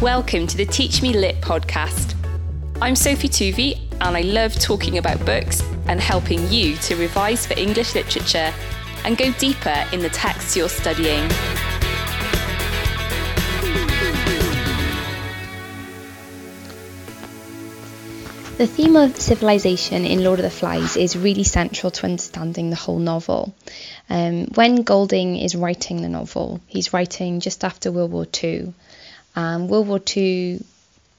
Welcome to the Teach Me Lit podcast. I'm Sophie Tuvey, and I love talking about books and helping you to revise for English literature and go deeper in the texts you're studying. The theme of civilization in Lord of the Flies is really central to understanding the whole novel. Um, when Golding is writing the novel, he's writing just after World War II, um, World War II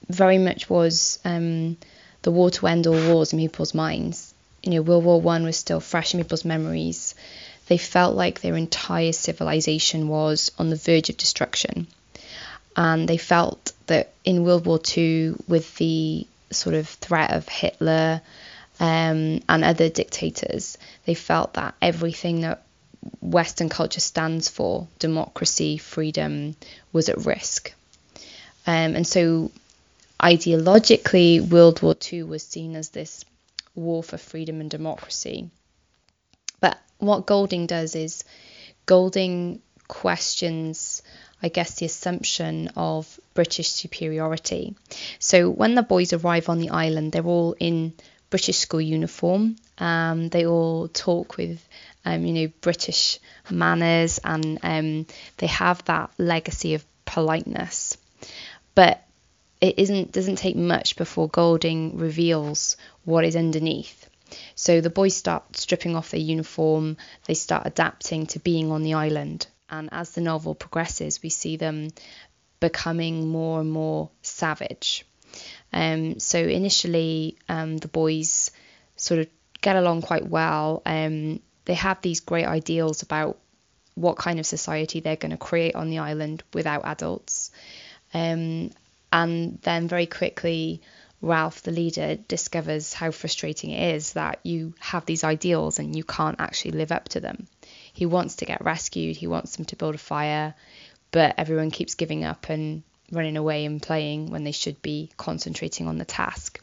very much was um, the war to end all wars in people's minds. You know, World War One was still fresh in people's memories. They felt like their entire civilization was on the verge of destruction, and they felt that in World War Two, with the sort of threat of Hitler um, and other dictators, they felt that everything that Western culture stands for, democracy, freedom, was at risk. Um, and so ideologically, World War II was seen as this war for freedom and democracy. But what Golding does is Golding questions, I guess, the assumption of British superiority. So when the boys arrive on the island, they're all in British school uniform. Um, they all talk with, um, you know, British manners, and um, they have that legacy of politeness but it isn't doesn't take much before Golding reveals what is underneath. So the boys start stripping off their uniform, they start adapting to being on the island, and as the novel progresses, we see them becoming more and more savage. Um, so initially, um, the boys sort of get along quite well. Um, they have these great ideals about what kind of society they're going to create on the island without adults. Um, and then very quickly, Ralph, the leader, discovers how frustrating it is that you have these ideals and you can't actually live up to them. He wants to get rescued, he wants them to build a fire, but everyone keeps giving up and running away and playing when they should be concentrating on the task.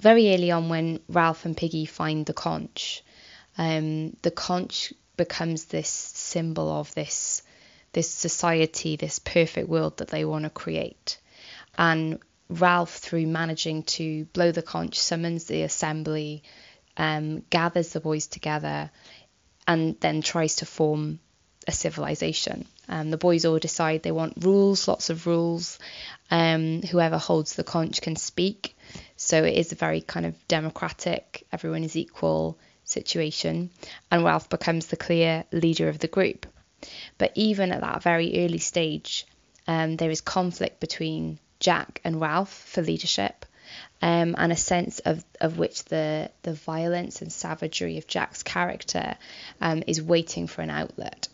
Very early on, when Ralph and Piggy find the conch, um, the conch becomes this symbol of this this society, this perfect world that they want to create. And Ralph, through managing to blow the conch, summons the assembly, um, gathers the boys together, and then tries to form a civilization. Um, the boys all decide they want rules, lots of rules. Um, whoever holds the conch can speak. So it is a very kind of democratic, everyone is equal situation. And Ralph becomes the clear leader of the group. But even at that very early stage, um, there is conflict between Jack and Ralph for leadership, um, and a sense of, of which the, the violence and savagery of Jack's character um, is waiting for an outlet.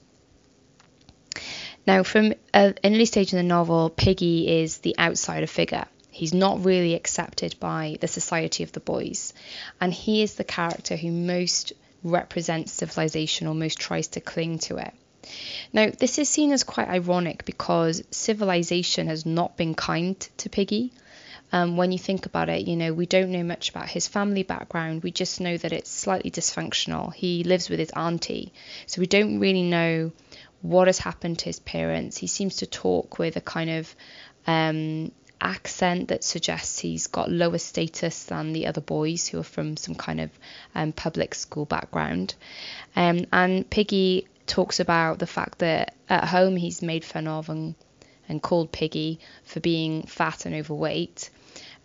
Now, from uh, an early stage in the novel, Piggy is the outsider figure. He's not really accepted by the society of the boys, and he is the character who most represents civilization or most tries to cling to it. Now, this is seen as quite ironic because civilization has not been kind to Piggy. Um, when you think about it, you know, we don't know much about his family background. We just know that it's slightly dysfunctional. He lives with his auntie. So we don't really know what has happened to his parents. He seems to talk with a kind of um, accent that suggests he's got lower status than the other boys who are from some kind of um, public school background. Um, and Piggy talks about the fact that at home he's made fun of and, and called Piggy for being fat and overweight.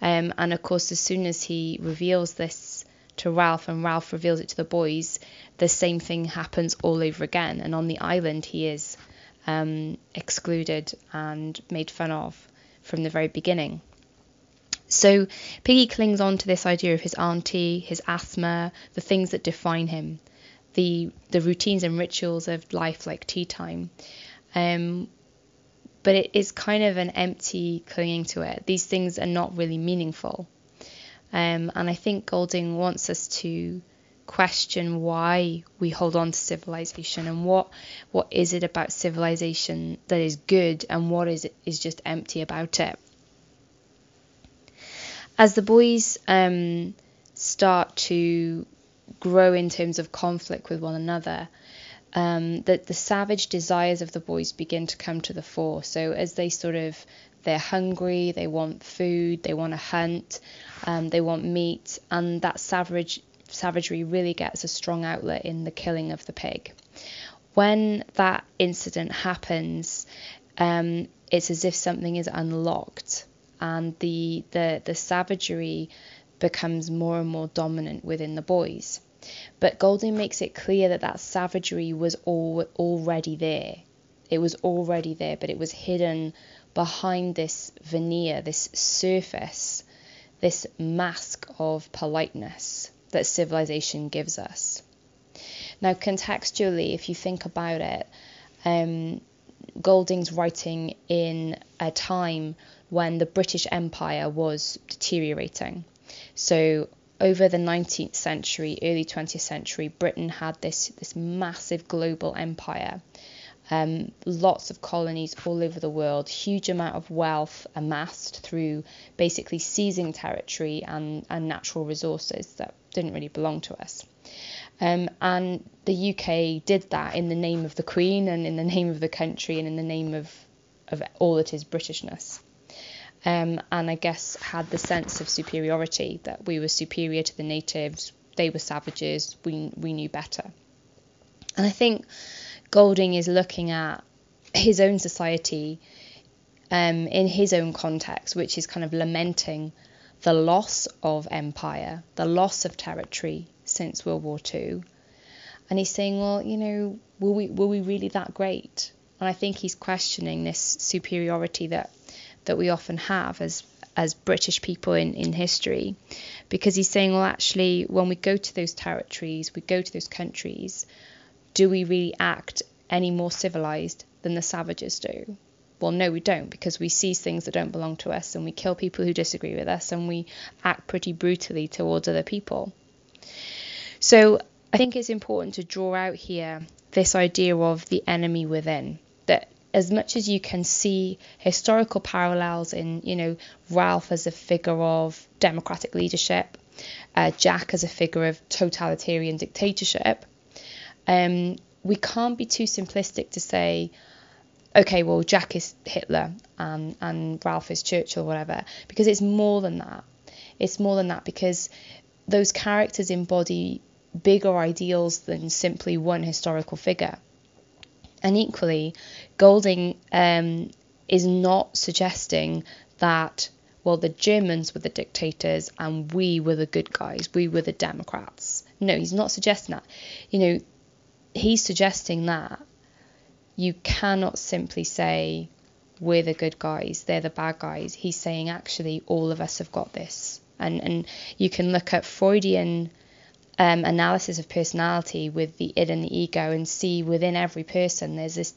Um, and of course, as soon as he reveals this to Ralph and Ralph reveals it to the boys, the same thing happens all over again. And on the island, he is um, excluded and made fun of from the very beginning. So Piggy clings on to this idea of his auntie, his asthma, the things that define him the the routines and rituals of life like tea time. Um, but it is kind of an empty clinging to it. These things are not really meaningful. Um, and I think Golding wants us to question why we hold on to civilization and what what is it about civilization that is good and what is is just empty about it. As the boys um, start to grow in terms of conflict with one another, um, that the savage desires of the boys begin to come to the fore. So as they sort of they're hungry, they want food, they want to hunt, um, they want meat, and that savage savagery really gets a strong outlet in the killing of the pig. When that incident happens, um, it's as if something is unlocked, and the the the savagery becomes more and more dominant within the boys. But Golding makes it clear that that savagery was all, already there. It was already there, but it was hidden behind this veneer, this surface, this mask of politeness that civilization gives us. Now, contextually, if you think about it, um, Golding's writing in a time when the British Empire was deteriorating. So, over the 19th century, early 20th century, Britain had this, this massive global empire um, lots of colonies all over the world, huge amount of wealth amassed through basically seizing territory and, and natural resources that didn't really belong to us. Um, and the UK did that in the name of the Queen and in the name of the country and in the name of, of all that is Britishness. Um, and I guess had the sense of superiority that we were superior to the natives, they were savages, we, we knew better. And I think Golding is looking at his own society um, in his own context, which is kind of lamenting the loss of empire, the loss of territory since World War II. And he's saying, well, you know, were we were we really that great? And I think he's questioning this superiority that that we often have as as British people in, in history, because he's saying, well, actually, when we go to those territories, we go to those countries, do we really act any more civilized than the savages do? Well, no, we don't, because we seize things that don't belong to us and we kill people who disagree with us and we act pretty brutally towards other people. So I think it's important to draw out here this idea of the enemy within. That as much as you can see historical parallels in, you know, Ralph as a figure of democratic leadership, uh, Jack as a figure of totalitarian dictatorship, um, we can't be too simplistic to say, okay, well, Jack is Hitler and, and Ralph is Churchill or whatever, because it's more than that. It's more than that because those characters embody bigger ideals than simply one historical figure. And equally, Golding um, is not suggesting that, well, the Germans were the dictators and we were the good guys, we were the Democrats. No, he's not suggesting that. You know, he's suggesting that you cannot simply say we're the good guys, they're the bad guys. He's saying actually all of us have got this, and and you can look at Freudian um, analysis of personality with the id and the ego and see within every person there's this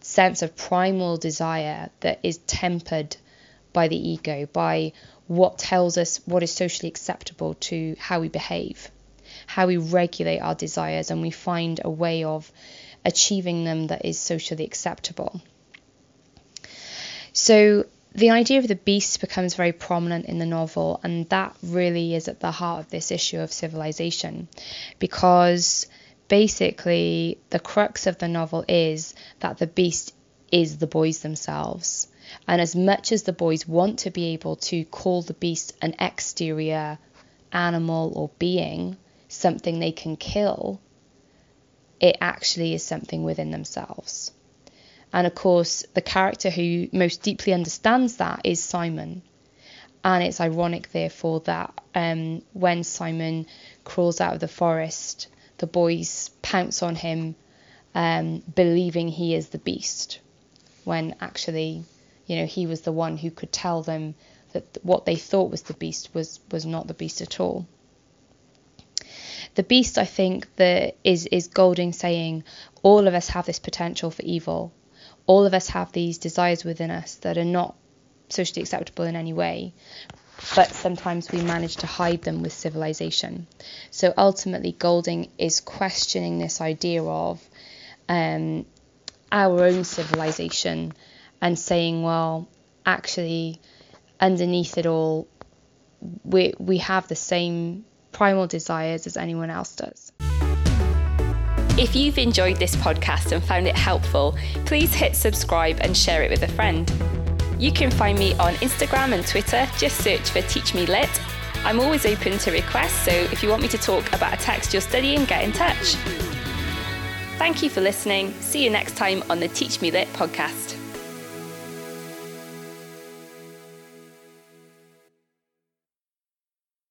sense of primal desire that is tempered by the ego, by what tells us what is socially acceptable to how we behave how we regulate our desires and we find a way of achieving them that is socially acceptable. So the idea of the beast becomes very prominent in the novel, and that really is at the heart of this issue of civilization because basically the crux of the novel is that the beast is the boys themselves. And as much as the boys want to be able to call the beast an exterior animal or being, something they can kill, it actually is something within themselves. And of course, the character who most deeply understands that is Simon. And it's ironic, therefore, that um, when Simon crawls out of the forest, the boys pounce on him, um, believing he is the beast, when actually, you know, he was the one who could tell them that what they thought was the beast was was not the beast at all. The beast, I think, that is is Golding saying all of us have this potential for evil. All of us have these desires within us that are not socially acceptable in any way, but sometimes we manage to hide them with civilization. So ultimately, Golding is questioning this idea of um, our own civilization and saying, well, actually, underneath it all, we we have the same primal desires as anyone else does. If you've enjoyed this podcast and found it helpful, please hit subscribe and share it with a friend. You can find me on Instagram and Twitter, just search for Teach Me Lit. I'm always open to requests, so if you want me to talk about a text you're studying, get in touch. Thank you for listening. See you next time on the Teach Me Lit podcast.